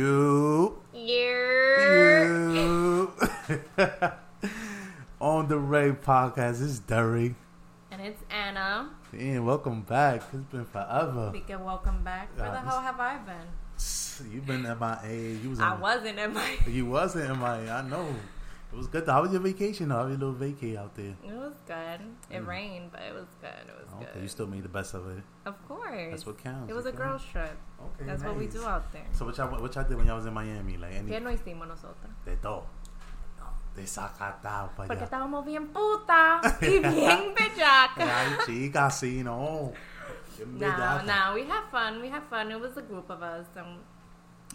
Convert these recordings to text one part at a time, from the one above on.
You. You. On the Ray podcast, is Derek. And it's Anna. And welcome back. It's been forever. Speaking welcome back. Where the Uh, hell have I been? You've been MIA. You was I wasn't in my. You wasn't MIA. I know. It was good. Though. How was your vacation? Though? How was your little vacay out there? It was good. It Mm. rained, but it was good. It was Okay, good. you still made the best of it. of course. That's what counts. It was a okay? girls trip. Okay, That's what we do out there. So what y'all, what y'all did when y'all was in Miami? Like any ¿Qué no hicimos nosotros? de todo. De sacatao para Porque allá. estábamos bien puta y bien bellaca. Ay, chica, sí, no. Bien No, bellaca. no, we had fun. We had fun. It was a group of us, and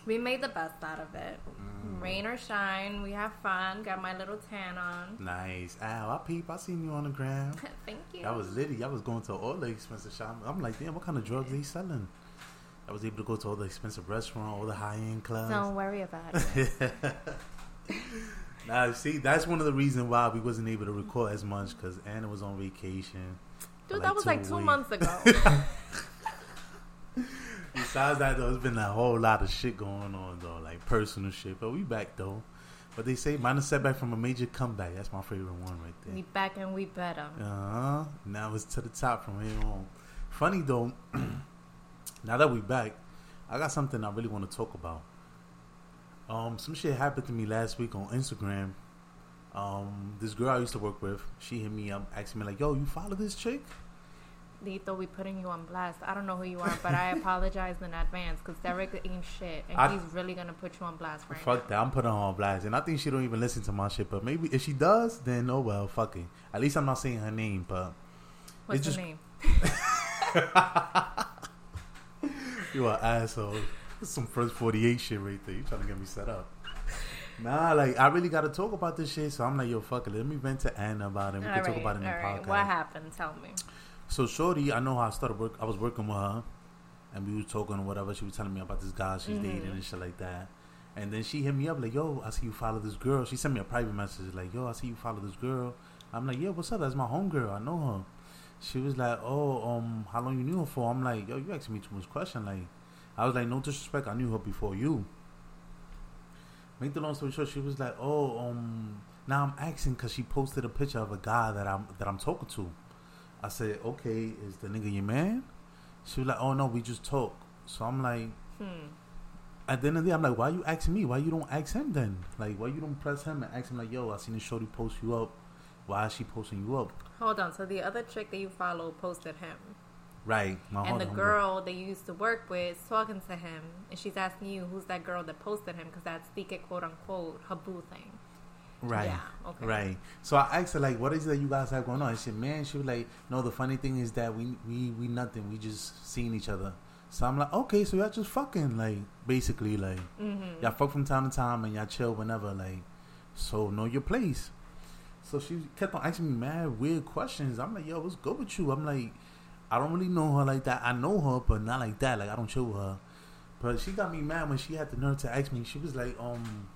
we made the best out of it. Mm. Rain or shine, we have fun. Got my little tan on. Nice. Ow, I peep. I seen you on the ground. Thank you. That was litty. Y'all was going to all the expensive shop. I'm like, damn, what kind of drugs they selling? I was able to go to all the expensive restaurants, all the high end clubs. Don't worry about it. now, see, that's one of the reasons why we wasn't able to record as much because Anna was on vacation. for Dude, that was like two weeks. months ago. Besides that, though, there's been a whole lot of shit going on, though, like personal shit. But we back, though. But they say minor setback from a major comeback. That's my favorite one right there. we back and we better. Uh-huh. Now it's to the top from here on. Funny though, now that we back, I got something I really want to talk about. Um, some shit happened to me last week on Instagram. Um, this girl I used to work with, she hit me up, asking me like, "Yo, you follow this chick?" Lito, we putting you on blast. I don't know who you are, but I apologize in advance because Derek ain't shit, and I- he's really gonna put you on blast right Fuck that, I'm putting her on blast, and I think she don't even listen to my shit. But maybe if she does, then oh well, fuck it. At least I'm not saying her name, but What's just- name? You an asshole. Some first 48 shit right there. You trying to get me set up. Nah, like, I really got to talk about this shit. So I'm like, yo, fuck it. Let me vent to Anna about it. We All can right, talk about it in the right. podcast. What happened? Tell me. So, Shorty, I know how I started work. I was working with her. And we was talking or whatever. She was telling me about this guy she's Mhm. dating and shit like that. And then she hit me up like, yo, I see you follow this girl. She sent me a private message like, yo, I see you follow this girl. I'm like, yeah, what's up? That's my homegirl. I know her. She was like, oh, um, how long you knew her for? I'm like, yo, you asking me too much question. Like, I was like, no disrespect. I knew her before you. Make the long story short, she was like, oh, um, now I'm asking because she posted a picture of a guy that I'm that I'm talking to. I said, okay, is the nigga your man? She was like, oh no, we just talk. So I'm like, Hmm. at the end of the day, I'm like, why you asking me? Why you don't ask him then? Like, why you don't press him and ask him like, yo, I seen this shorty post you up. Why is she posting you up? Hold on. So the other chick that you follow posted him, Right. My and the girl that you used to work with is talking to him, and she's asking you who's that girl that posted him because that's the quote unquote her boo thing. Right. Yeah. Okay. Right. So I asked her like, "What is it that you guys have going on?" And she said, "Man, she was like, no. The funny thing is that we we we nothing. We just seeing each other." So I'm like, "Okay, so y'all just fucking like basically like Mm-hmm. y'all fuck from time to time and y'all chill whenever like. So know your place." So she kept on asking me mad weird questions. I'm like, "Yo, what's good with you?" I'm like, "I don't really know her like that. I know her, but not like that. Like I don't chill with her." But she got me mad when she had the nerve to ask me. She was like, um.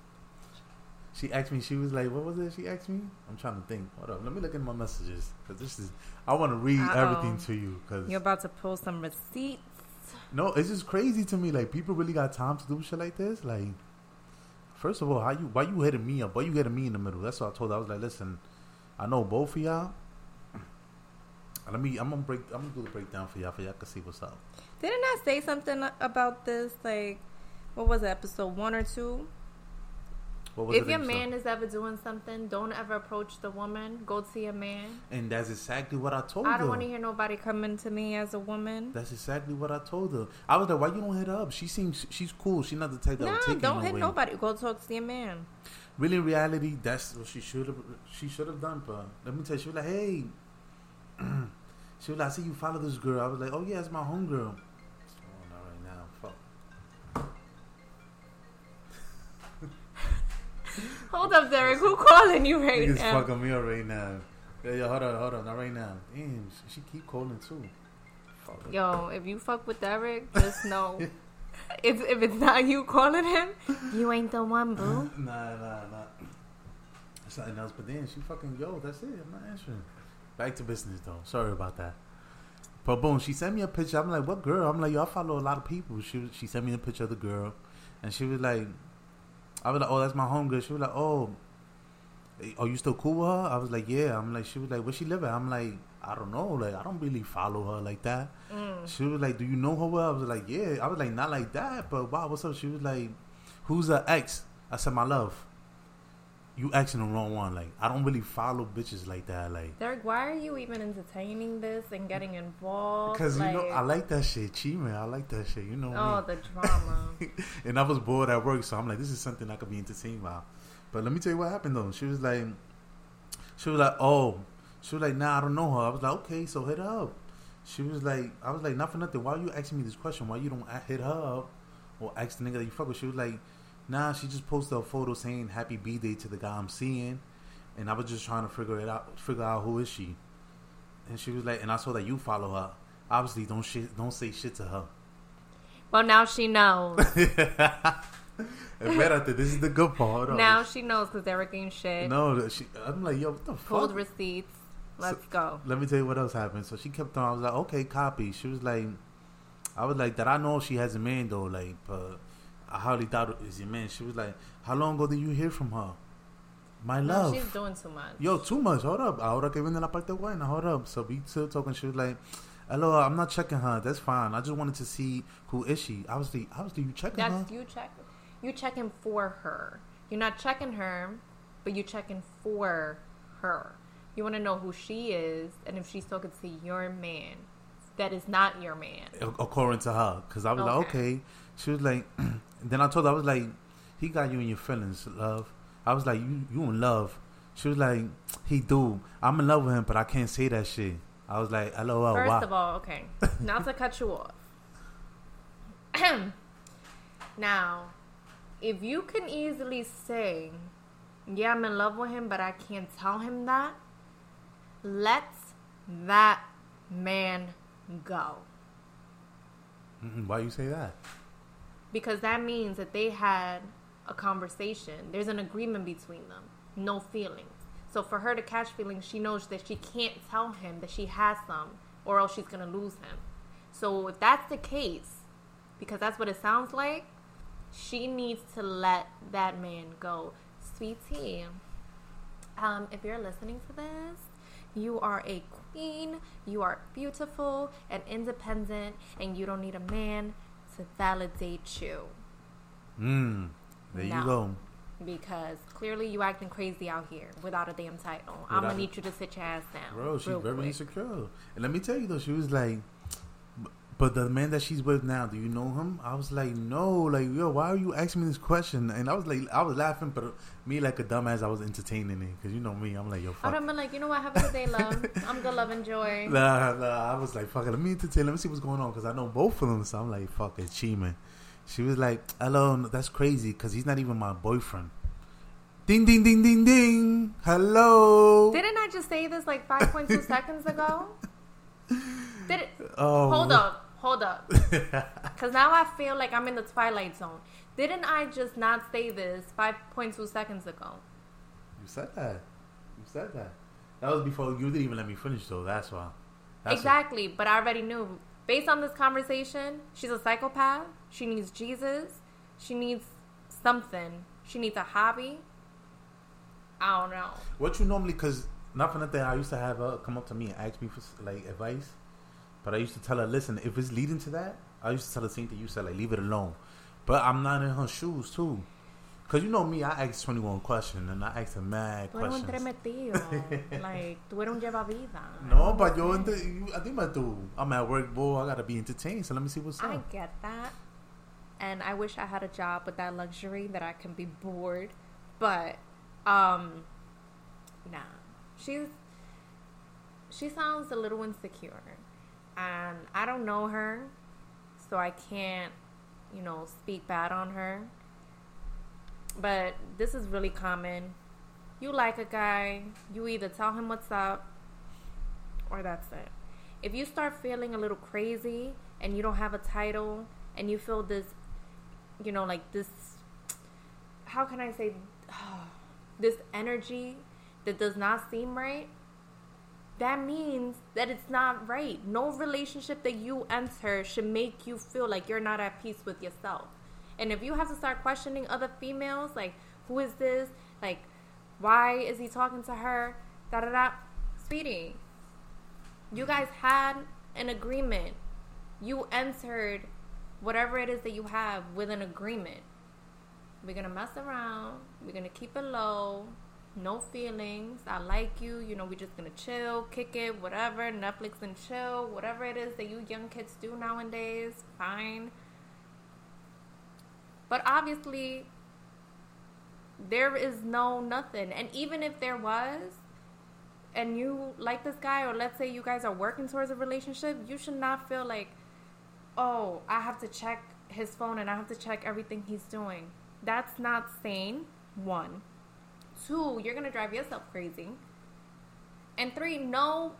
She asked me. She was like, "What was it?" She asked me. I'm trying to think. Hold up. Let me look at my messages because this is. I want to read Uh-oh. everything to you because You're about to pull some receipts. no, it's just crazy to me. Like people really got time to do shit like this. Like, first of all, how you why you hitting me up? Why you hitting me in the middle? That's what I told her. I was like, listen, I know both of y'all. Let me. I'm gonna break. I'm gonna do the breakdown for y'all, for y'all can see what's up. Didn't I say something about this? Like, what was it, episode one or two? If your that you said? man is ever doing something, don't ever approach the woman. Go to your man. and that's exactly what I told her. I don't want to hear nobody coming to me as a woman. That's exactly what I told her. I was like, why you don't hit her up? She seems she's cool. She's not the type that No, would take don't it hit no way. nobody. Go talk to your man. Really, in reality, that's what she should have. She should have done. But let me tell you, she was like, "Hey," she was like, "I see you follow this girl." I was like, "Oh yeah, it's my homegirl." Hold up, Derek. Who calling you right Niggas now? fucking me up right now. Yeah, yeah, hold on, hold on, not right now. Damn, she, she keep calling too. Fuck. Yo, if you fuck with Derek, just know if if it's not you calling him, you ain't the one, boo. Nah, nah, nah. Something else, but then she fucking yo. That's it. I'm not answering. Back to business though. Sorry about that. But boom, she sent me a picture. I'm like, what girl? I'm like, yo, I follow a lot of people. She she sent me a picture of the girl. and she was like, I was like, oh, that's my homegirl. She was like, oh, are you still cool with her? I was like, yeah. I'm like, she was like, where she live at? I'm like, I don't know. Like, I don't really follow her like that. Mm. She was like, do you know her well? I was like, yeah. I was like, not like that, but wow, what's up? She was like, who's her ex? I said, my love. You asking the wrong one. Like, I don't really follow bitches like that. Like, Derek, why are you even entertaining this and getting involved? because like, you know, I like that shit. Man, I like that shit. You know Oh, me. the drama. and I was bored at work, so I'm like, this is something I could be entertained by. But let me tell you what happened though. She was like, she was like, oh, she was like, nah, I don't know her. I was like, okay, so hit her up. She was like, I was like, not for nothing. Why are you asking me this question? Why you don't hit her up or ask the nigga that you fuck with? She was like, nah, she just posted a photo saying happy b day to the guy I'm seeing, and I was just trying to figure it out, figure out who is she. And she was like, and I saw that you follow her. Obviously, don't shit, don't say shit to her. well, now she knows. Espérate, this is the good part. Now she knows because ain't shit. No, she, I'm like, yo, what the Pulled fuck? receipts. Let's go. Let me tell you what else happened. So she kept on. I was like, okay, copy. She was like, I was like, that I know she has a man though. Like, but I hardly thought it was your man. She was like, how long ago did you hear from her? My No, love. she's doing too much. Yo, too much. Hold up. Ahora que viene la parte buena. Hold up. So we still talking. She was like, hello, I'm not checking her. That's fine. I just wanted to see who is she. Obviously, obviously, you checking her. That's you check. You checking for her. You're not checking her, but you checking for her. You want to know who she is and if she's talking to your man. That is not your man. according to her because i was like Okay. okay she was like then i told her i was like he got you in your feelings love i was like you you in love she was like he do i'm in love with him but i can't say that shit i was like lol First why of all, okay. Not to cut you off. now, if you can easily say, yeah, I'm in love with him, but I can't tell him that, let that man go. Mm-mm, why you say that Because that means that they had a conversation. There's an agreement between them. No feelings. So for her to catch feelings, she knows that she can't tell him that she has some, or else she's gonna lose him. So if that's the case, because that's what it sounds like, she needs to let that man go. Sweetie, um, if you're listening to this, you are a queen, you are beautiful and independent, and you don't need a man to validate you. mm, there No. you go Because clearly you acting crazy out here without a damn title. I'm gonna Without need you to sit your ass down. bro she's very quick. insecure and let me tell you though she was like but the man that she's with now, do you know him? I was like, no, like, yo, why are you asking me this question? And I was like, I was laughing, but me like a dumbass, I was entertaining it because you know me, I'm like, yo, fuck been like, you know what? Have a good day, love. I'm good, love, and enjoy. Nah, nah. I was like, fuck it. Let me entertain. Let me see what's going on because I know both of them. So I'm like, fuck it, she man. She was like, hello, that's crazy because he's not even my boyfriend. Ding, ding, ding, ding, ding. Hello. Didn't I just say this like 5.2 seconds ago? Did it? oh, Hold up, hold up. Because now I feel like I'm in the twilight zone. Didn't I just not say this 5.2 seconds ago? You said that. You said that. That was before you didn't even let me finish though. That's why. That's exactly, but I already knew. Based on this conversation, she's a psychopath. She needs Jesus. She needs something. She needs a hobby. I don't know. What you normally, because not for nothing, I used to have her come up to me and ask me for like advice. But I used to tell her, listen, if it's leading to that, I used to tell the same thing you said, like leave it alone. But I'm not in her shoes too. Cause you know me, I asked 21 questions and I asked her mad Tú eres un questions. tremetido. like, tú eres un. No, but yo, ent- you- I think my dude, I'm at work, boy. I gotta be entertained. So let me see what's up. I get that. And I wish I had a job with that luxury that I can be bored. But um nah. She's she sounds a little insecure. And I don't know her, so I can't, you know, speak bad on her. But this is really common. You like a guy, you either tell him what's up or that's it. If you start feeling a little crazy and you don't have a title and you feel this, you know, like this, how can I say, this energy that does not seem right, that means that it's not right. No relationship that you enter should make you feel like you're not at peace with yourself. And if you have to start questioning other females, like, who is this? Like, why is he talking to her? Da da da. Sweetie, you guys had an agreement. You entered whatever it is that you have with an agreement. We're gonna mess around. We're gonna keep it low. No feelings. I like you. You know, we're just gonna chill, kick it, whatever. Netflix and chill. Whatever it is that you young kids do nowadays, fine. But obviously, there is no nothing. And even if there was, and you like this guy, or let's say you guys are working towards a relationship, you should not feel like, oh, I have to check his phone and I have to check everything he's doing. That's not sane, one. Two, you're gonna drive yourself crazy. And three, no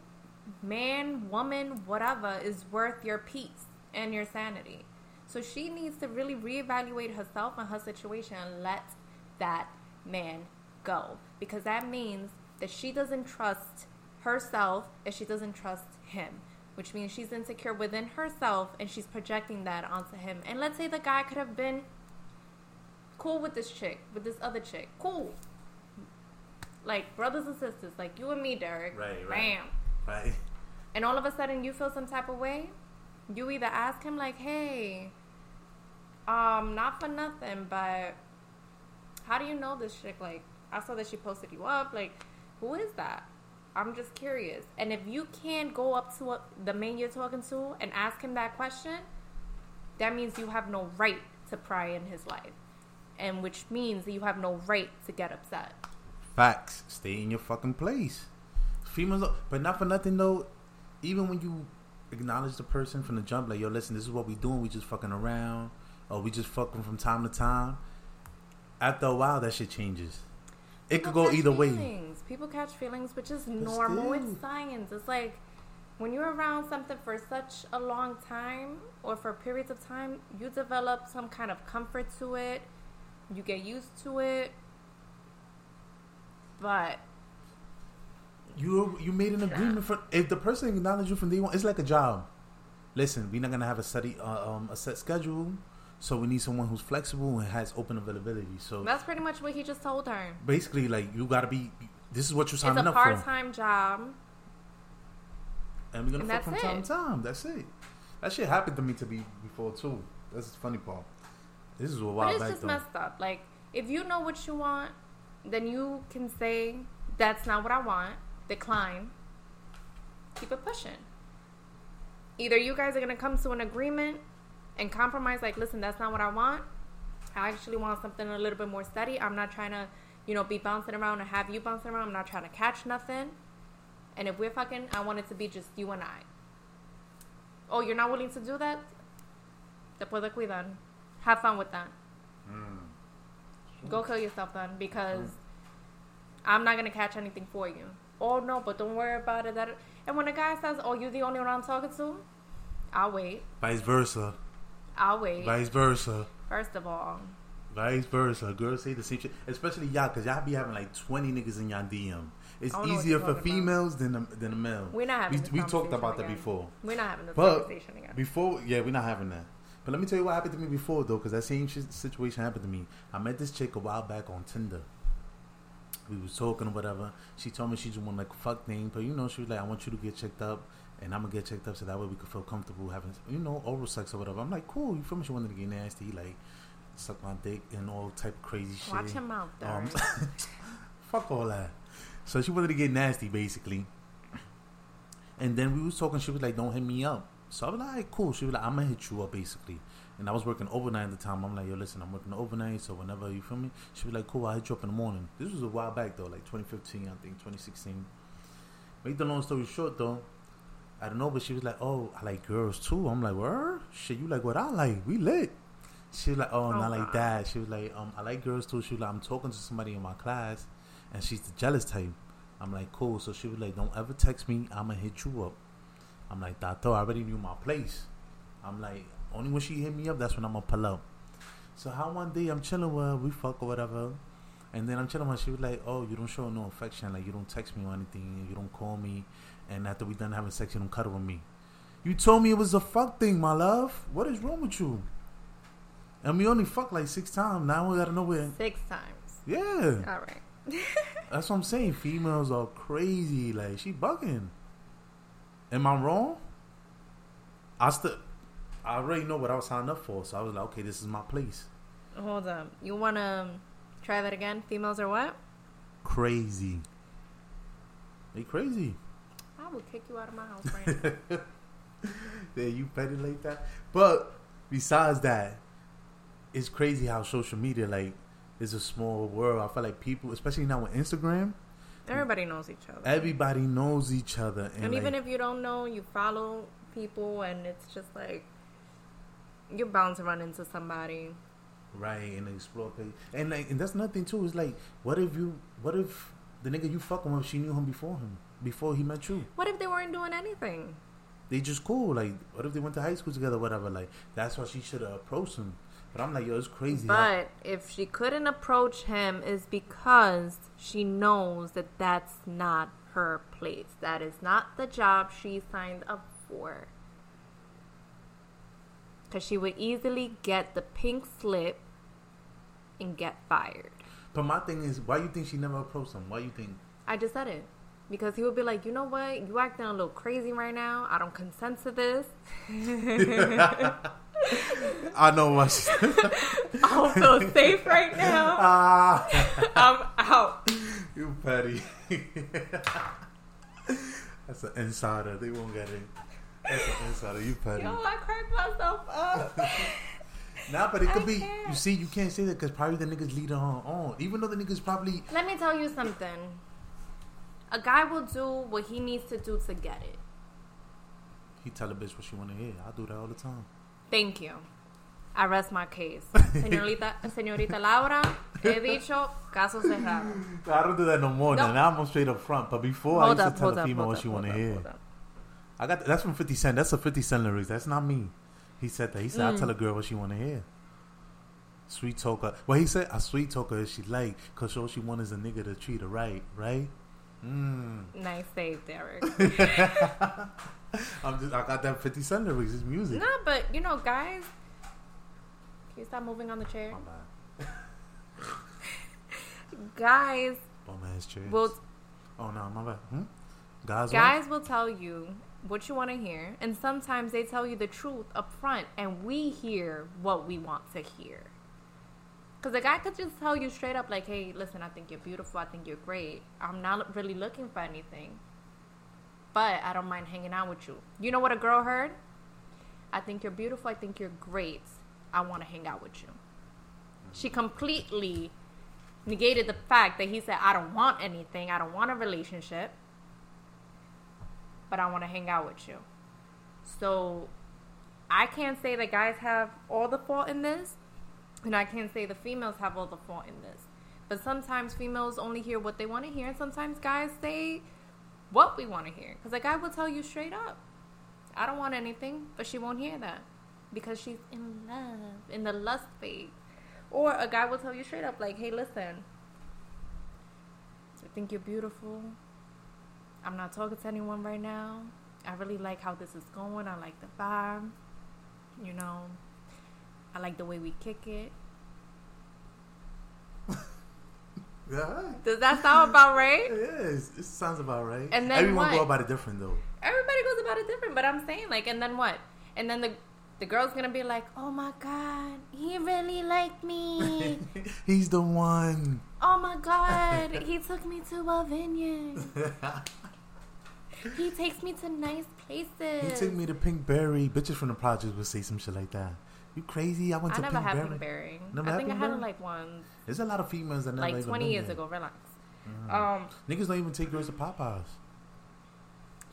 man, woman, whatever is worth your peace and your sanity. So she needs to really reevaluate herself and her situation and let that man go. Because that means that she doesn't trust herself and she doesn't trust him. Which means she's insecure within herself and she's projecting that onto him. And let's say the guy could have been cool with this chick, with this other chick. Cool. Like brothers and sisters, like you and me, Derek. Right, right. Bam. Right. And all of a sudden you feel some type of way. You either ask him like, hey, um, not for nothing, but how do you know this chick? Like, I saw that she posted you up. Like, who is that? I'm just curious. And if you can't go up to a, the man you're talking to and ask him that question, that means you have no right to pry in his life. And which means that you have no right to get upset. Facts. Stay in your fucking place. Females, but not for nothing though. Even when you acknowledge the person from the jump, like yo, listen, this is what we doing. We just fucking around, or we just fucking from time to time. After a while, that shit changes. It could go either way. feelings. People catch feelings, which is normal. It's science. It's like when you're around something for such a long time or for periods of time, you develop some kind of comfort to it. You get used to it. But You you made an agreement for if the person acknowledged you from day one, it's like a job. Listen, we're not gonna have a study uh, um a set schedule, so we need someone who's flexible and has open availability. So that's pretty much what he just told her. basically, like you gotta be. This is what you're signing up for. It's a part-time job. and we're gonna and fuck from that's time to time. That's it. That shit happened to me to be before too. That's the funny part. This is a while But it's back just though. messed up. Like, if you know what you want, then you can say, that's not what I want, decline, keep it pushing. Either you guys are going to come to an agreement and compromise, like, listen, that's not what I want. I actually want something a little bit more steady. I'm not trying to, you know, be bouncing around and have you bouncing around. I'm not trying to catch nothing. And if we're fucking, I want it to be just you and I. Oh, you're not willing to do that? Te puedo cuidar. Have fun with that. Mm. Go kill yourself then because mm. I'm not gonna catch anything for you. Oh no, but don't worry about it. That and when a guy says, "Oh, you're the only one I'm talking to," I'll wait. Vice versa. I'll wait. Vice versa. First of all, Vice versa. Girls say the same shit. Especially y'all, because y'all be having like 20 niggas in y'all DM. It's I don't know what easier for talking about. females than the, than a male. we're not We, having. This we talked about that before. We're not having this But conversation again. Before, yeah, we're not having that. But let me tell you what happened to me before, though, because that same shit, situation happened to me. I met this chick a while back on Tinder. We was talking or whatever. She told me she just wanted like a fuck thing, but you know, she was like, I want you to get checked up, and I'm gonna get checked up so that way we could feel comfortable having, you know, oral sex or whatever. I'm like, cool. You feel me? She wanted to get nasty, like suck my dick and all type of crazy shit. Watch your mouth, Um, fuck all that. So she wanted to get nasty, basically. And then we was talking. She was like, "Don't hit me up." So I was like, "Alright, "Cool." She was like, "I'm gonna hit you up, basically." And I was working overnight at the time. I'm like, "Yo, listen, I'm working overnight, so whenever you feel me." She was like, "Cool, I'll hit you up in the morning." This was a while back though, like 2015, I think, 2016. Make the long story short though, I don't know, but she was like, "Oh, I like girls too." I'm like, "Where? Shit, you like what I like? We lit." She was like, "Oh, Oh, not like that." She was like, "Um, I like girls too." She was like, "I'm talking to somebody in my class, and she's the jealous type." I'm like, "Cool." So she was like, "Don't ever text me. I'ma hit you up." I'm like, "Tato, I already knew my place." I'm like, "Only when she hit me up, that's when I'm gonna pull up." So how one day I'm chilling with her, we fuck or whatever, and then I'm chilling with her. She was like, "Oh, you don't show no affection. Like you don't text me or anything. You don't call me, and after we done having sex, you don't cuddle with me." You told me it was a fuck thing, my love. What is wrong with you? And we only fucked like six times. Now we gotta know where. Six times. Yeah. All right. That's what I'm saying. Females are crazy. Like she bugging. Am I wrong? I still, I already know what I was signed up for, so I was like, okay, this is my place. Hold up. You wanna um, try that again? Females are what? Crazy. They crazy. I will kick you out of my house right now. yeah, you petty like that. But besides that, it's crazy how social media like is a small world. I feel like people, especially now with Instagram, Everybody knows each other. everybody knows each other, and, and even like, if you don't know, you follow people, and it's just like you're bound to run into somebody. right and explore page, and like, and that's nothing too. It's like, what if you, what if the nigga you fucking with, she knew him before him, before he met you? What if they weren't doing anything? They just cool. Like, what if they went to high school together, whatever? Like, that's why she should have approached him. But I'm like, yo, it's crazy. how- But if she couldn't approach him, is because she knows that that's not her place. That is not the job she signed up for. Because she would easily get the pink slip and get fired. But my thing is, why you think she never approached him? Why you think? I just said it. Because he would be like, you know what? You acting a little crazy right now. I don't consent to this. I know what. She, I don't feel safe right now. ah, I'm out. you petty. That's an insider. They won't get it. That's an insider. You petty. Yo, I cracked myself up. Nah, but it could I be. can't. You see, you can't say that because probably the niggas lead her on. Even though the niggas probably. Let me tell you something. A guy will do what he needs to do to get it. He tell a bitch what she want to hear. I do that all the time. Thank you. I rest my case. Señorita, señorita Laura, he dicho caso cerrado. I don't do that no more. No. Now, I'm straight up front. But before, I used up, to tell a female hold what she want to hear. I got that's from Fifty Cent. That's a Fifty Cent lyrics. That's not me. He said that. He said I Mm. tell a girl what she want to hear. Sweet talker. Well, he said I sweet talk her if she like, cause all she want is a nigga to treat her right, right? Mm. Nice save, Derek. I'm just I got that Fifty Cent lyrics. It's music. no, but you know, guys. Can you stop moving on the chair? My bad. Guys Bum ass chairs. will oh no, my bad. Hmm? Guys, what? guys will tell you what you want to hear, and sometimes they tell you the truth up front, and we hear what we want to hear. Because a guy could just tell you straight up, like, hey, listen, I think you're beautiful. I think you're great. I'm not really looking for anything. But I don't mind hanging out with you. You know what a girl heard? I think you're beautiful. I think you're great. I want to hang out with you. She completely negated the fact that he said, I don't want anything. I don't want a relationship. But I want to hang out with you. So I can't say that guys have all the fault in this. And I can't say the females have all the fault in this. But sometimes females only hear what they want to hear. And sometimes guys say what we want to hear. Because like, I will tell you straight up, I don't want anything. But she won't hear that. Because she's in love, in the lust phase. Or a guy will tell you straight up, like, hey, listen, I think you're beautiful. I'm not talking to anyone right now. I really like how this is going. I like the vibe. You know, I like the way we kick it. Yeah. Does that sound about right? Yes, it sounds about right. And then everyone what? go about it different though. Everybody goes about it different, but I'm saying like, and then what? And then the the girl's gonna be like, oh my god, he really liked me. He's the one. oh my god, he took me to a vineyard. He takes me to nice places. He took me to Pinkberry. Bitches from the projects would say some shit like that. You crazy? I went I to never had Pinkberry. Pinkberry. Never I think I had it like once, There's a lot of females that never like 20 years there. ago. Relax. Mhm. Um, Niggas don't even take girls to Popeyes.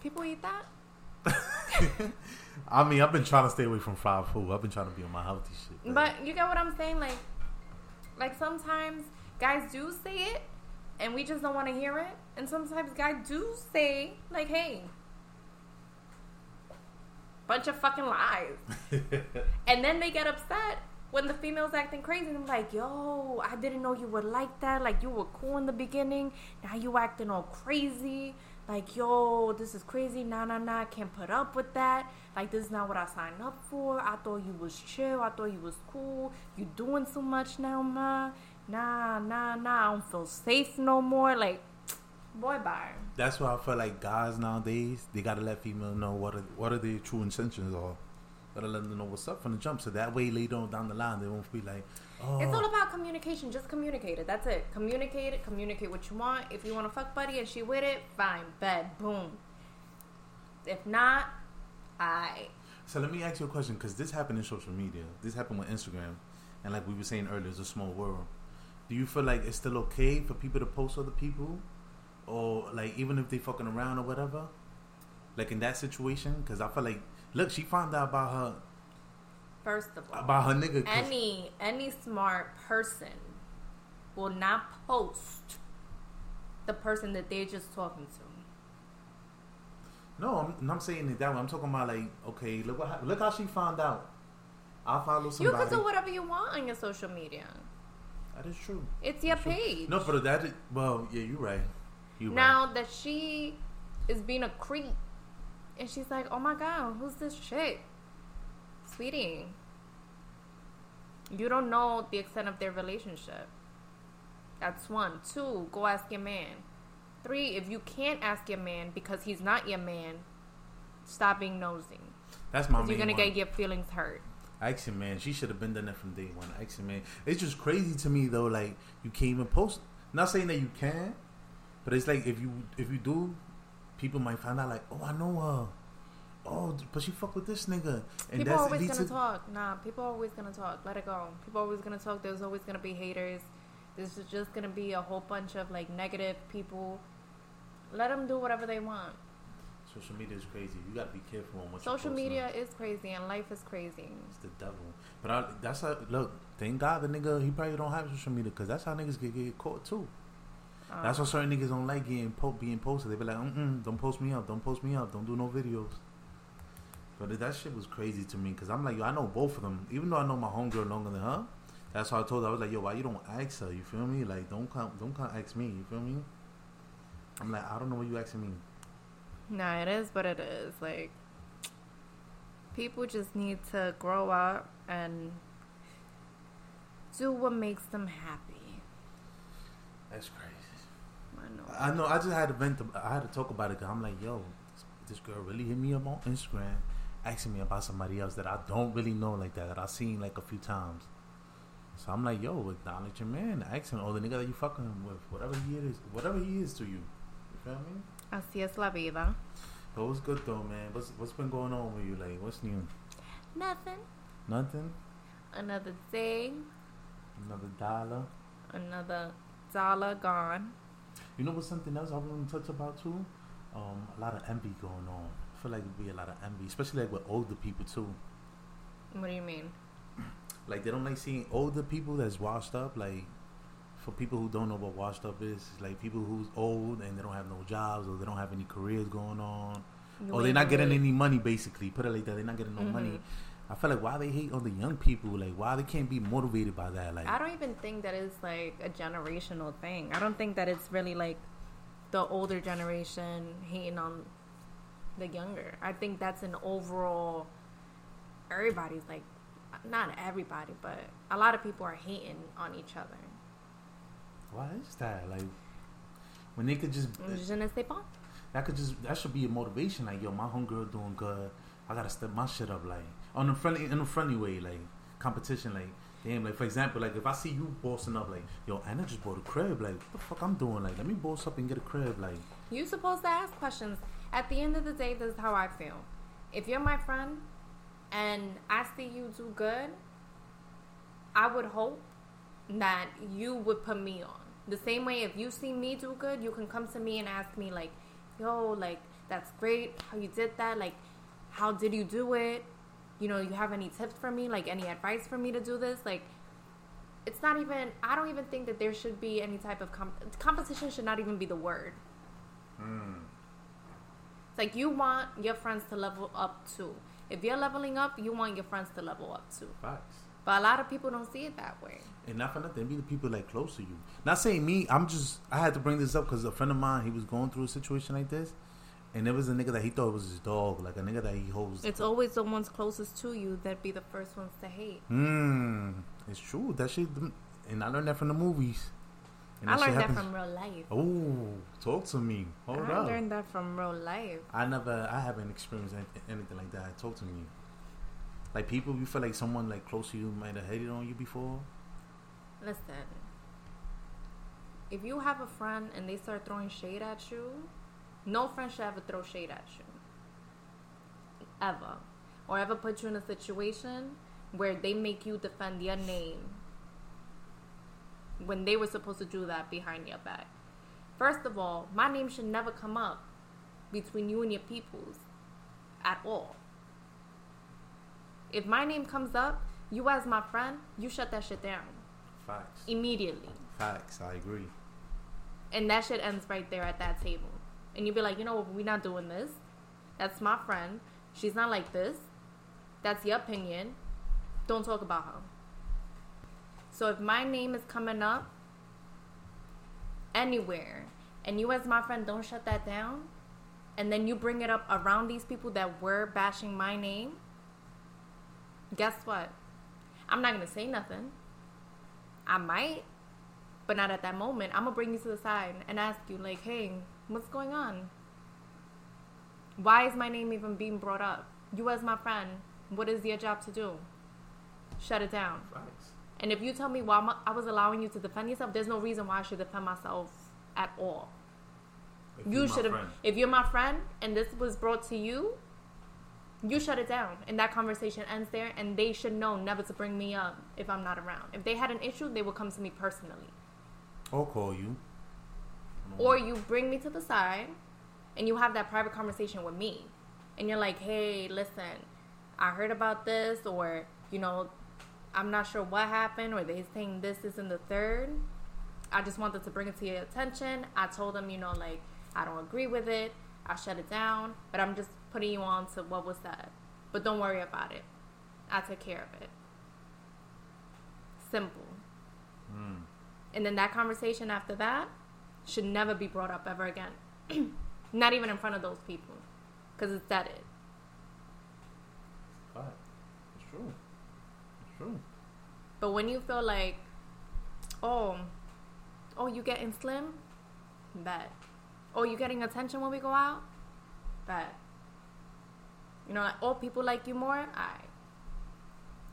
people eat that. I mean, I've been trying to stay away from fried food. I've been trying to be on my healthy shit. But you get what I'm saying? Like, like sometimes guys do say it, and we just don't want to hear it. And sometimes guys do say, like, "Hey, bunch of fucking lies," and then they get upset when the female's acting crazy. And I'm like, "Yo, I didn't know you were like that. Like, you were cool in the beginning. Now you acting all crazy." like, yo, this is crazy. Nah, nah, nah. I can't put up with that. Like, this is not what I signed up for. I thought you was chill. I thought you was cool. You doing too much now, ma. Nah, nah, nah. I don't feel safe no more. Like, boy, bye. That's why I feel like guys nowadays they gotta let females know what are what are their true intentions are. Gotta let them know what's up from the jump, so that way later on down the line they won't be like, oh. It's all about communication. Just communicate it. That's it. Communicate it. Communicate what you want. If you want to fuck buddy and she with it, fine. Bed. Boom. If not, I. So let me ask you a question, because this happened in social media. This happened with Instagram, and like we were saying earlier, it's a small world. Do you feel like it's still okay for people to post other people, or like even if they fucking around or whatever? Like in that situation, because I feel like, look, she found out about her First of all, about her nigga. any any smart person will not post the person that they're just talking to. No, I'm, I'm saying it that way. I'm talking about like, okay, look what look how she found out. I follow somebody. You can do whatever you want on your social media. That is true. It's your page. No, but that is, well, yeah, you're right. You right. now that she is being a creep, and she's like, "Oh my god, who's this chick, sweetie?" You don't know the extent of their relationship. That's one. Two, go ask your man. Three, if you can't ask your man because he's not your man, stop being nosy. That's my. You're gonna one. get your feelings hurt. Action man, she should have been done that from day one. Action man, it's just crazy to me though. Like you can't even post. Not saying that you can, but it's like if you if you do, people might find out like, oh, I know her. Oh, but she fuck with this nigga, and people that's are always gonna to- talk. Nah, people are always gonna talk. Let it go. People are always gonna talk. There's always gonna be haters. This is just gonna be a whole bunch of like negative people. Let them do whatever they want. Social media is crazy. You gotta be careful on what Social media on. is crazy and life is crazy. It's the devil. But I, that's how. Look, thank God the nigga he probably don't have social media because that's how niggas get get caught too. That's why certain niggas don't like getting po- being posted. They be like, mm don't post me up, don't post me up, don't do no videos. But that shit was crazy to me because I'm like, yo, I know both of them. Even though I know my homegirl longer than her, that's why I told her I was like, yo, why you don't ask her? You feel me? Like, don't come, don't come ask me. You feel me? I'm like, I don't know what you asking me. Nah, it is what it is. Like, people just need to grow up and do what makes them happy. That's crazy. I know. I just had to vent. I had to talk about it because I'm like, yo, this, this girl really hit me up on Instagram, asking me about somebody else that I don't really know like that that I seen like a few times. So I'm like, yo, acknowledge your man, ask him, or the nigga that you fucking with, whatever he is, whatever he is to you. You feel me? Así es la vida. But what's good though, man? What's what's been going on with you? Like, what's new? Nothing. Nothing. Another day, Another dollar. another dollar gone. You know what's something else I want to touch about too? Um, a lot of envy going on. I feel like it'd be a lot of envy, especially like with older people too. What do you mean? Like they don't like seeing older people that's washed up. Like for people who don't know what washed up is, like people who's old and they don't have no jobs or they don't have any careers going on, You or they're not getting any money. Basically, put it like that, they're not getting no Mhm. money. I feel like why they hate on the young people. Like why they can't be motivated by that. Like I don't even think that it's like a generational thing. I don't think that it's really like the older generation hating on the younger. I think that's an overall. Everybody's like, not everybody, but a lot of people are hating on each other. why is that? Like when they could just Je ne sais pas. that could just that should be a motivation. Like yo, my homegirl doing good. I gotta step my shit up. Like on a friendly in a friendly way. Like competition. Like damn. Like for example, like if I see you bossing up, like yo, Anna just bought a crib. Like what the fuck I'm doing? Like let me boss up and get a crib. Like You're supposed to ask questions. At the end of the day, this is how I feel. If you're my friend and I see you do good, I would hope that you would put me on. The same way, if you see me do good, you can come to me and ask me, like, yo, like, that's great how you did that. Like, how did you do it? You know, you have any tips for me? Like, any advice for me to do this? Like, it's not even, I don't even think that there should be any type of comp- competition, should not even be the word. It's like you want your friends to level up too. If you're leveling up, you want your friends to level up too. facts. But a lot of people don't see it that way. And not for nothing, be the people like close to you. Not saying me. I'm just. I had to bring this up because a friend of mine, he was going through a situation like this, and it was a nigga that he thought was his dog, like a nigga that he holds. It's always the ones closest to you that be the first ones to hate. Hmm. It's true. That shit. And I learned that from the movies. And I learned that from real life. Oh, talk to me. Hold I up. learned that from real life. I never, I haven't experienced anything, anything like that. Talk to me. Like people, you feel like someone like close to you might have hated on you before. Listen, if you have a friend and they start throwing shade at you, no friend should ever throw shade at you. Ever. Or ever put you in a situation where they make you defend your name when they were supposed to do that behind your back. First of all, my name should never come up between you and your peoples at all. If my name comes up, you as my friend, you shut that shit down Facts. immediately. Facts. I agree. And that shit ends right there at that table. And you'd be like, you know we're not doing this. That's my friend. She's not like this. That's your opinion. Don't talk about her. So if my name is coming up anywhere and you as my friend don't shut that down and then you bring it up around these people that were bashing my name, guess what? I'm not to say nothing. I might, but not at that moment. I'm gonna bring you to the side and ask you, like, hey, what's going on? Why is my name even being brought up? You, as my friend, what is your job to do? Shut it down. Facts. And if you tell me why I was allowing you to defend yourself, there's no reason why I should defend myself at all. If You should have, if you're my friend and this was brought to you, you shut it down and that conversation ends there and they should know never to bring me up if I'm not around. If they had an issue, they would come to me personally. Or call you. Or you bring me to the side and you have that private conversation with me. And you're like, hey, listen, I heard about this, or, you know, I'm not sure what happened, or they saying this isn't the third. I just wanted to bring it to your attention. I told them, you know, like, I don't agree with it. I shut it down, but I'm just putting you on to what was said. But don't worry about it. I took care of it. Simple. Mm. And then that conversation after that should never be brought up ever again. Not even in front of those people. Because it's dead it. Fact. It's true. It's true. But when you feel like, oh, oh, you getting slim? Bet. Oh, you getting attention when we go out? Bet. You know, like, oh, people like you more? I.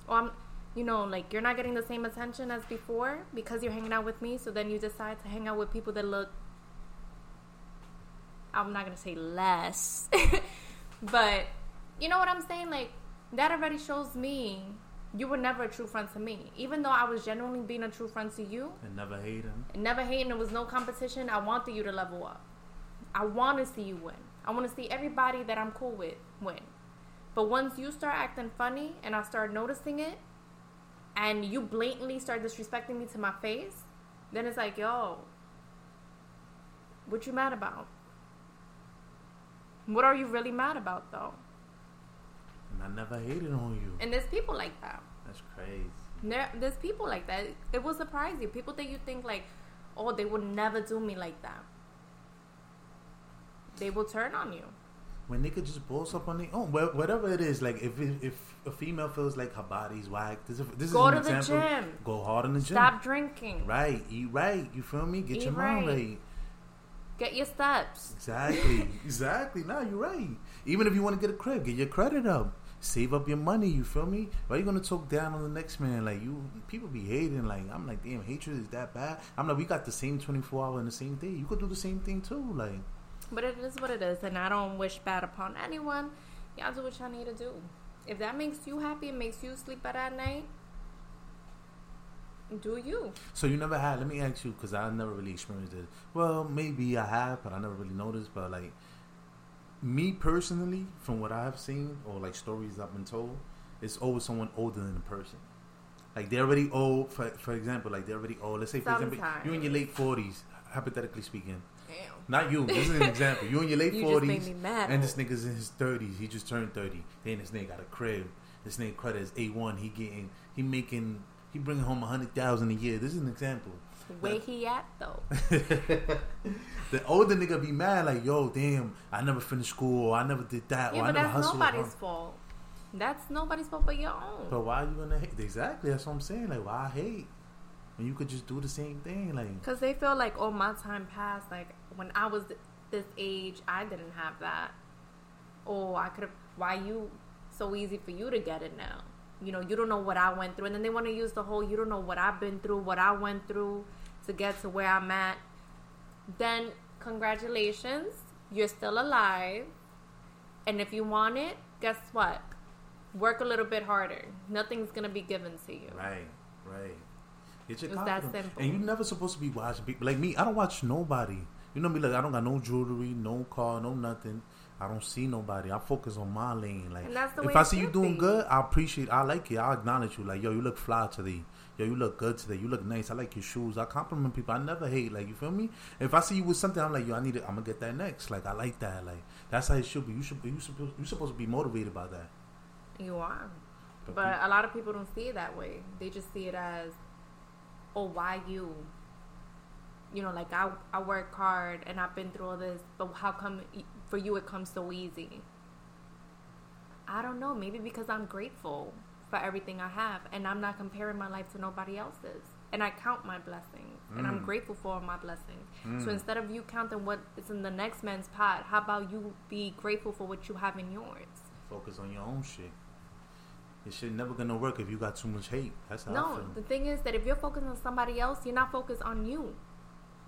Oh, I'm, you know, like you're not getting the same attention as before because you're hanging out with me. So then you decide to hang out with people that look. I'm not gonna say less, but you know what I'm saying. Like that already shows me you were never a true friend to me. Even though I was genuinely being a true friend to you, And never hating. and never hating, there was no competition. I wanted you to level up. I want to see you win. I want to see everybody that I'm cool with win. But once you start acting funny and I start noticing it, and you blatantly start disrespecting me to my face, then it's like, yo, what you mad about? What are you really mad about, though? And I never hated on you. And there's people like that. That's crazy. There, there's people like that. It will surprise you. People that you think like, oh, they would never do me like that. They will turn on you. When they could just boss up on their own, wha- whatever it is, like if if a female feels like her body's whack, this, is- this Go is an to the gym. Go hard in the gym. Stop drinking. Right, eat right. You feel me? Get Eat your mind right. right. Get your steps. Exactly. exactly. Nah, you're right. Even if you want to get a crib, get your credit up. Save up your money. You feel me? Why you gonna talk down on the next man? Like you, people be hating. Like I'm like, damn, hatred is that bad. I'm like, we got the same 24 hour in the same day. You could do the same thing too. Like, But it is what it is, and I don't wish bad upon anyone. Y'all do what y'all need to do. If that makes you happy and makes you sleep better at night, do you. so you never had? Let me ask you, because I never really experienced it. Well, maybe I have, but I never really noticed. But like, me personally, from what I've seen or like stories I've been told, it's always someone older than the person. Like they're already old. For for example, like they're already old. Let's say for example, Sometimes. you in your late forties, hypothetically speaking. Damn. Not you. This is an example. You in your late You forties, mad. and this nigga's in his thirties. He just turned thirty. Then this nigga got a crib. This nigga credit is A one. He getting he making he bringing home a hundred thousand a year. This is an example. Where he at though? the older nigga be mad like, yo, damn, I never finished school, or I never did that, Yeah, or I but never that's hustled. nobody's fault. That's nobody's fault but your own. But why are you gonna hate? Exactly, that's what I'm saying. Like, why hate? And you could just do the same thing. Like, Because they feel like, oh, my time passed. Like, when I was this age, I didn't have that. Oh, I could have. Why you so easy for you to get it now? You know, you don't know what I went through. And then they want to use the whole, you don't know what I've been through, what I went through to get to where I'm at. Then, congratulations. You're still alive. And if you want it, guess what? Work a little bit harder. Nothing's going to be given to you. right, right. It's that simple. And you're never supposed to be watching people. Like me, I don't watch nobody. You know me, like I don't got no jewelry, no car, no nothing. I don't see nobody. I focus on my lane. Like And that's the if I see you doing be. good, I appreciate. I like it. I acknowledge you. Like yo, you look fly today. Yo, you look good today. You look nice. I like your shoes. I compliment people. I never hate. Like you feel me? If I see you with something, I'm like yo, I need it. I'm gonna get that next. Like I like that. Like that's how it should be. You should be. You supposed. You supposed to be motivated by that. You are. But But a lot of people don't see it that way. They just see it as, oh, why you? You know, like I, I work hard and I've been through all this, but how come for you it comes so easy? I don't know. Maybe because I'm grateful for everything I have and I'm not comparing my life to nobody else's. And I count my blessings and I'm Mm. grateful for all my blessings. Mm. So instead of you counting what is in the next man's pot, how about you be grateful for what you have in yours? focus on your own shit. Your shit never gonna work if you got too much hate. That's how I No, the thing is that if you're focused on somebody else, you're not focused on you.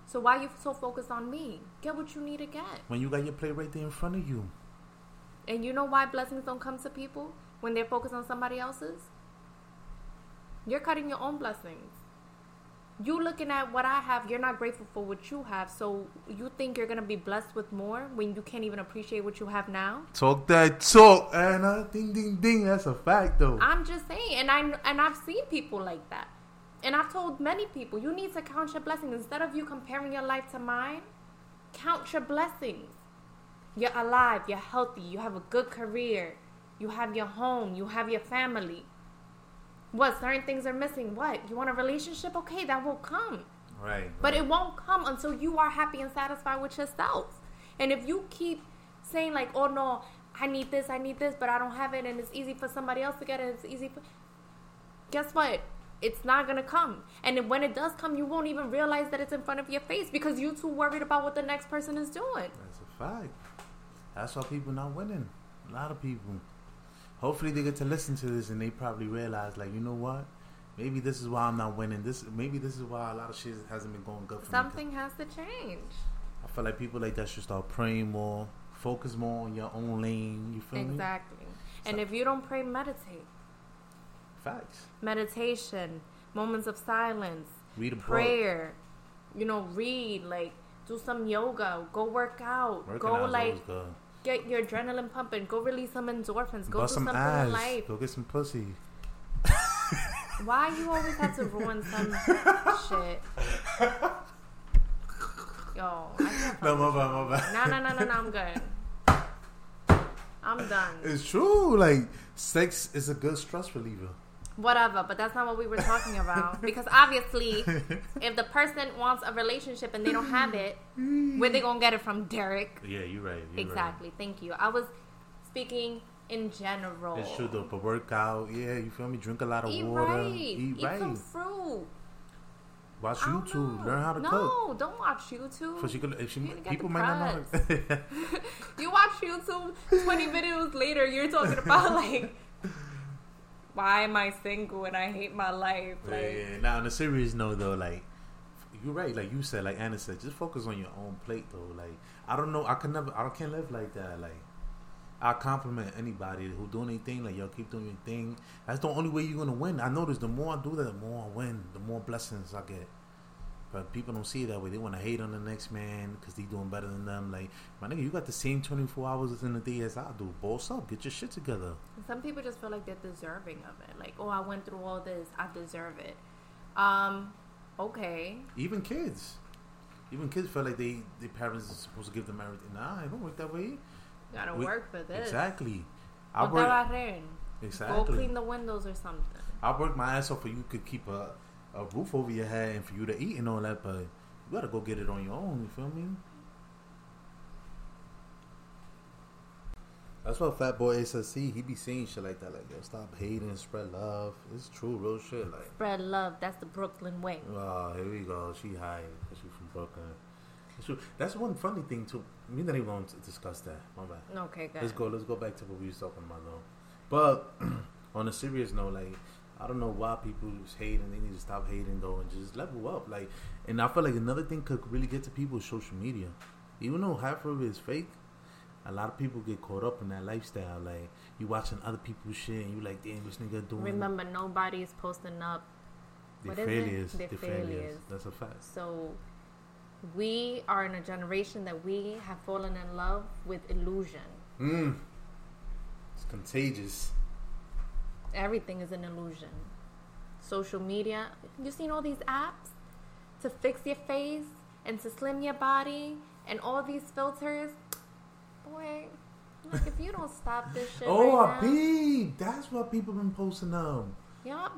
So why you so focused on me? Get what you need to get. when you got your plate right there in front of you. And you know why blessings don't come to people when they're focused on somebody else's? You're cutting your own blessings. You looking at what I have, you're not grateful for what you have. So you think you're gonna be blessed with more when you can't even appreciate what you have now? Talk that talk, Anna. Ding, ding, ding. That's a fact, though. I'm just saying, and I and I've seen people like that, and I've told many people you need to count your blessings instead of you comparing your life to mine. Count your blessings. You're alive. You're healthy. You have a good career. You have your home. You have your family. What certain things are missing? What you want a relationship? Okay, that will come. right. But right. it won't come until you are happy and satisfied with yourself. And if you keep saying like, "Oh no, I need this, I need this, but I don't have it," and it's easy for somebody else to get it, it's easy for. Guess what? It's not gonna come. And when it does come, you won't even realize that it's in front of your face because you're too worried about what the next person is doing. That's a fact. That's why people not winning. A lot of people. Hopefully they get to listen to this and they probably realize, like, you know what? Maybe this is why I'm not winning. This maybe this is why a lot of shit hasn't been going good for me. Something has to change. I feel like people like that should start praying more, focus more on your own lane. You feel me? Exactly. And So- if you don't pray, meditate. Facts. Meditation, moments of silence, Read a book. prayer, you know, read, like do some yoga, go work out, Working go out like get your adrenaline pumping, go release some endorphins, go Bust do some something ass. in life. Go get some pussy. Why you always have to ruin some shit? Yo, I can't No, my bad, my bad. No, no, no, no, no, I'm good. I'm done. It's true. Like sex is a good stress reliever. Whatever, but that's not what we were talking about. Because obviously, if the person wants a relationship and they don't have it, mm. where they gonna get it from, Derek? Yeah, you're right. You're Exactly. Thank you. I was speaking in general. Right. It's true though. But work out. Yeah, you feel me? Drink a lot of Eat water. right. Eat, Eat right. some fruit. Watch YouTube. know. Learn how to no, cook. No, don't watch YouTube. So she could. If she, You people might not know. you watch YouTube 20 videos later, you're talking about like, why am I single and I hate my life? Yeah, Like, yeah. Now, on a serious note, though, like you're right. Like you said, like Anna said, just focus on your own plate, though. Like I don't know, I can never, I can't live like that. Like I compliment anybody who doing anything. Like yo, keep doing your thing. That's the only way you're gonna win. I notice the more I do that, the more I win. The more blessings I get. But people don't see it that way. They want to hate on the next man because they doing better than them. Like my nigga, you got the same 24 hours in the day as I do. Boss up, get your shit together. some people just feel like they're deserving of it. Like, oh, I went through all this, I deserve it. Um, okay. Even kids. Even kids feel like they their parents are supposed to give them everything. Nah, it don't work that way. Gotta We- work for this. Exactly. I work. Exactly. Go clean the windows or something. I work my ass off for you could keep a, a roof over your head and for you to eat and all that, but you gotta go get it on your own. You feel me? That's what Fatboy SSE he be saying shit like that, like yo, stop hating, spread love. It's true, real shit. Like, Spread love. That's the Brooklyn way. oh, here we go. She high because she from Brooklyn. That's one funny thing too. We not even going to discuss that. My bad. Okay, good. Let's go. Let's go back to what we was talking about though. But on a serious note, like I don't know why people is hating. They need to stop hating though and just level up. Like, and I feel like another thing could really get to people is social media. Even though half of it is fake, a lot of people get caught up in that lifestyle. Like you watching other people's shit and you like, damn, this nigga doing Remember, nobody is posting up. the what is it? failures. Their The failures. failures. That's a fact. So we are in a generation that we have fallen in love with illusion. Mm. It's contagious. Everything is an illusion. Social media. you've seen all these apps to fix your face and to slim your body and all these filters? Boy, like if you don't stop this shit Oh, right I peep. That's what people been posting. Yup.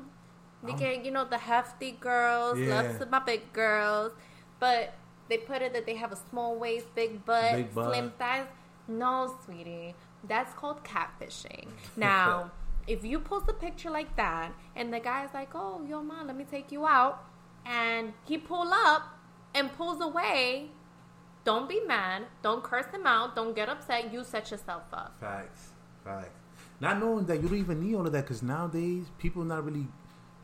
You I'm- get, you know, the hefty girls, Yeah. loves my big girls, but they put it that they have a small waist, big butt, Big butt. slim thighs. No, sweetie, that's called catfishing. Now, if you post a picture like that, and the guy's like, "Oh, yo, mom, let me take you out," and he pull up and pulls away, don't be mad. Don't curse him out. Don't get upset. You set yourself up. Facts, facts. Not knowing that you don't even need all of that because nowadays people not really,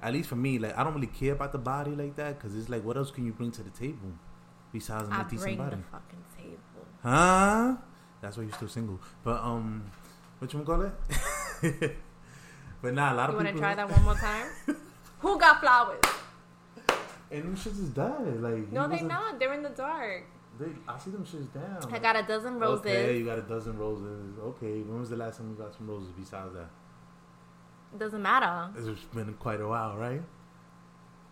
at least for me, like I don't really care about the body like that because it's like, what else can you bring to the table besides a I decent bring body? the fucking table. Huh? That's why you're still single. But um, what you gonna call it? but nah, a lot You of want to try that one more time? Who got flowers? And them shits is dead. Like No, they wasn't- not. They're in the dark. They, I see them shits down. I got a dozen roses. Okay, you got a dozen roses. Okay, when was the last time you got some roses besides that? It doesn't matter. It's been quite a while, right?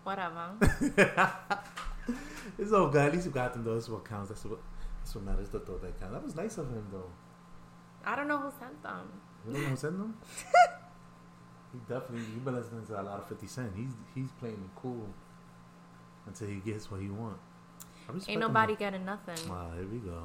Whatever. It's all good. At least you got them though. That's what counts. That's what that's what matters. The thought that counts. That was nice of him though. I don't know who sent them. You don't know who sent them? he definitely. He been listening to a lot of Fifty Cent. He's he's playing it cool until he gets what he want. Ain't nobody though. getting nothing. Wow, here we go.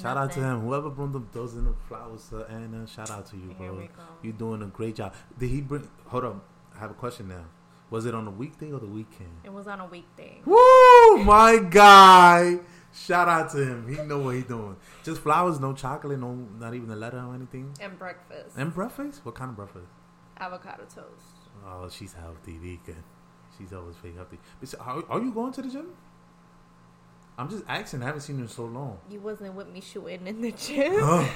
Shout out to him. Whoever brought them those in the flowers to Anna. Shout out to you, Here bro. we go. You're doing a great job. Did he bring? Hold up. I have a question now. Was it on a weekday or the weekend? It was on a weekday. Woo! My guy. Shout out to him. He know what he doing. Just flowers, no chocolate, no, not even a letter or anything. And breakfast. And breakfast? What kind of breakfast? Avocado toast. Oh, she's healthy, Vika. She's always very healthy. But so, are, are you going to the gym? I'm just asking. I haven't seen you in so long. You wasn't with me shooting in the gym.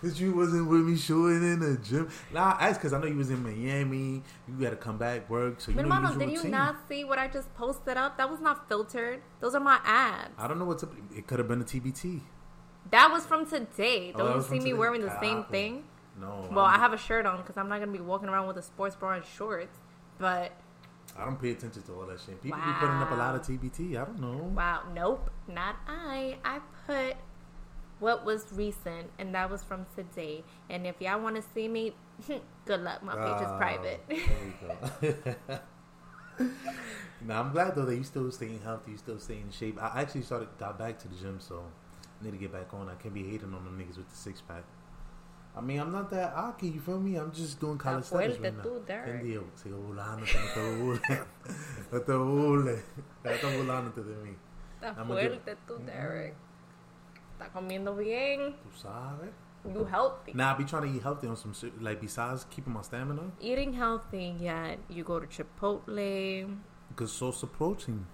Cause you wasn't with me shooting in the gym. Nah, I asked because I know you was in Miami. You got to come back work, so you Mi know hermano, did you not see what I just posted up? That was not filtered. Those are my ads. I don't know what's up. It could have been a TBT. That was from today. Oh, Don't that you see me today? wearing the ah, same Copy. thing? No. Well, I don't- have a shirt on because I'm not gonna be walking around with a sports bra and shorts. But I don't pay attention to all that shit. People be putting up a lot of TBT. I don't know. wow, nope, not I. I put what was recent, and that was from today. And if y'all want to see me, good luck. My page is Ah, private. There we go. now I'm glad though that you still staying healthy, you still staying in shape. I actually started got back to the gym, so I need to get back on. I can't be hating on them niggas with the six pack. I mean, I'm not that aki, you feel me? I'm just doing calisthenics fuerte right now. tú, Derek. Entendido, sigo que no te burles. No te burles. Estás volándote de mí. Está fuerte tú, Derek. Está comiendo bien. Tú sabes. You healthy. Nah, I be trying to eat healthy on some shit. Like, besides keeping my stamina, Eating healthy, yet you go to Chipotle. because source of protein.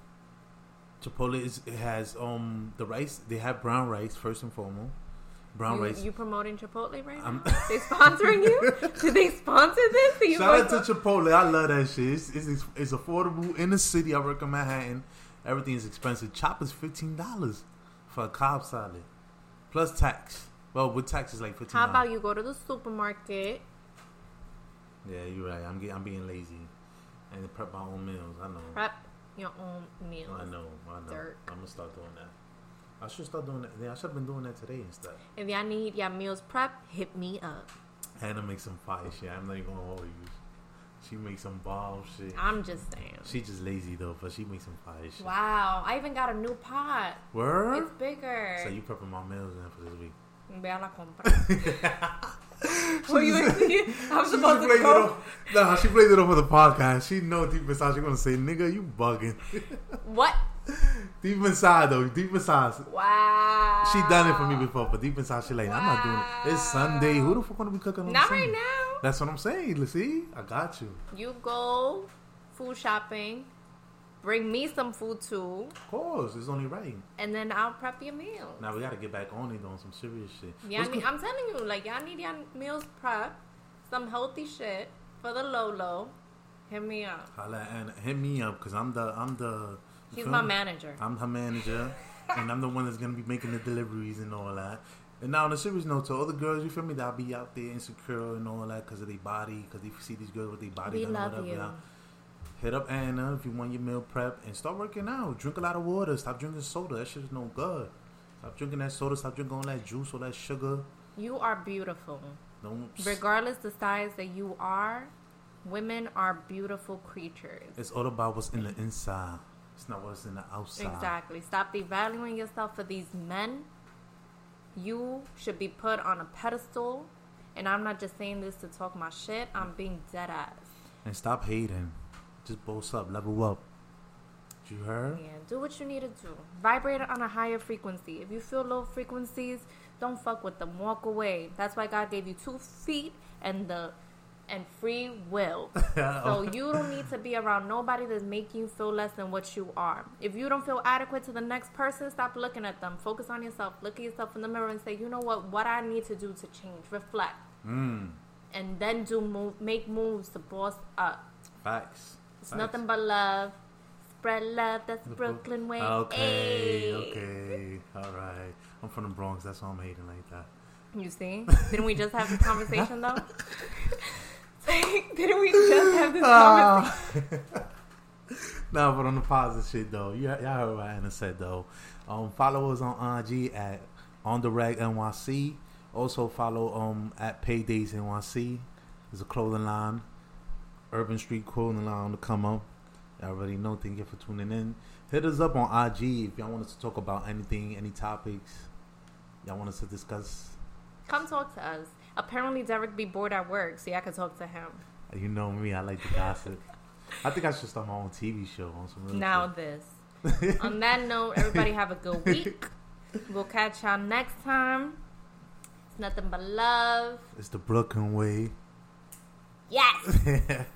Chipotle is it has um the rice. They have brown rice first and foremost. Brown you, rice. you promoting Chipotle right now? they sponsoring you? Do they sponsor this? You Shout out to Chipotle. I love that shit. It's, it's, it's affordable in the city. I work in Manhattan. Everything is expensive. Chop is fifteen dollars for a Cobb salad, plus tax. Well, with tax is like fifteen. How about you go to the supermarket? Yeah, you're right. I'm getting, I'm being lazy, and prep my own meals. I know. Prep your own meals. I know. I know. Derek. I'm gonna start doing that. I should start doing that. I should have been doing that today instead. If y'all need your meals prep, hit me up. Anna makes some fire shit. I'm not even gonna hold you. She makes some bomb shit. I'm just saying. She just lazy though, but she makes some fire shit. Wow, I even got a new pot. Word? It's bigger. So you prepping my meals in for this week? Ve a la compra. You I'm supposed to go. Nah, she played it over the podcast. She know deep inside she gonna say, "Nigga, you bugging." What? Deep inside though, deep inside, Wow. she done it for me before. But deep inside, she like, I'm not doing it. It's Sunday. Who the fuck gonna be cooking on Not Sunday? right now. That's what I'm saying. Let's see, I got you. You go food shopping. Bring me some food too, Of course, it's only right. and then I'll prep your meal. Now we gotta get back on it on some serious shit. Yeah, What's I need, good- I'm telling you, like y'all need your meals prep, some healthy shit for the Lolo. Hit me up. Holla and hit me up because I'm the I'm the. You He's my me? manager. I'm her manager, and I'm the one that's gonna be making the deliveries and all that. And now on a serious note, to all the girls, you feel me? That I'll be out there insecure and all that because of their body, because they see these girls with their body We love whatever. you. Hit up Anna if you want your meal prep and start working out. Drink a lot of water. Stop drinking soda. That shit is no good. Stop drinking that soda. Stop drinking all that juice, all that sugar. You are beautiful. Don't. Regardless the size that you are, women are beautiful creatures. It's all about what's in the inside. It's not what's in the outside. Exactly. Stop devaluing yourself for these men. You should be put on a pedestal. And I'm not just saying this to talk my shit. I'm being dead ass. And stop hating. Just boast up. Level up. You heard? Yeah, do what you need to do. Vibrate on a higher frequency. If you feel low frequencies, don't fuck with them. Walk away. That's why God gave you two feet and the and free will. So you don't need to be around nobody that's making you feel less than what you are. If you don't feel adequate to the next person, stop looking at them. Focus on yourself. Look at yourself in the mirror and say, you know what? What I need to do to change. Reflect. Mm. And then do move, make moves to boss up. Facts. It's Facts. nothing but love. Spread love. That's the Brooklyn way. Okay, Ayy. okay, all right. I'm from the Bronx. That's why I'm hating like that. You see? Didn't we just have this conversation though? Didn't we just have this conversation? no, but on the positive shit though, you y'all heard what Anna said though. Um, follow us on IG at on the rag NYC. Also follow um at Paydays NYC. There's a clothing line, Urban Street clothing line on the come up. Y'all already know. Thank you for tuning in. Hit us up on IG if y'all want us to talk about anything, any topics y'all want us to discuss. Come talk to us. Apparently Derek be bored at work, so y'all can talk to him. You know me, I like to gossip. I think I should start my own TV show on some real Now this. On that note, everybody have a good week. We'll catch y'all next time. It's nothing but love. It's the Brooklyn way. Yes.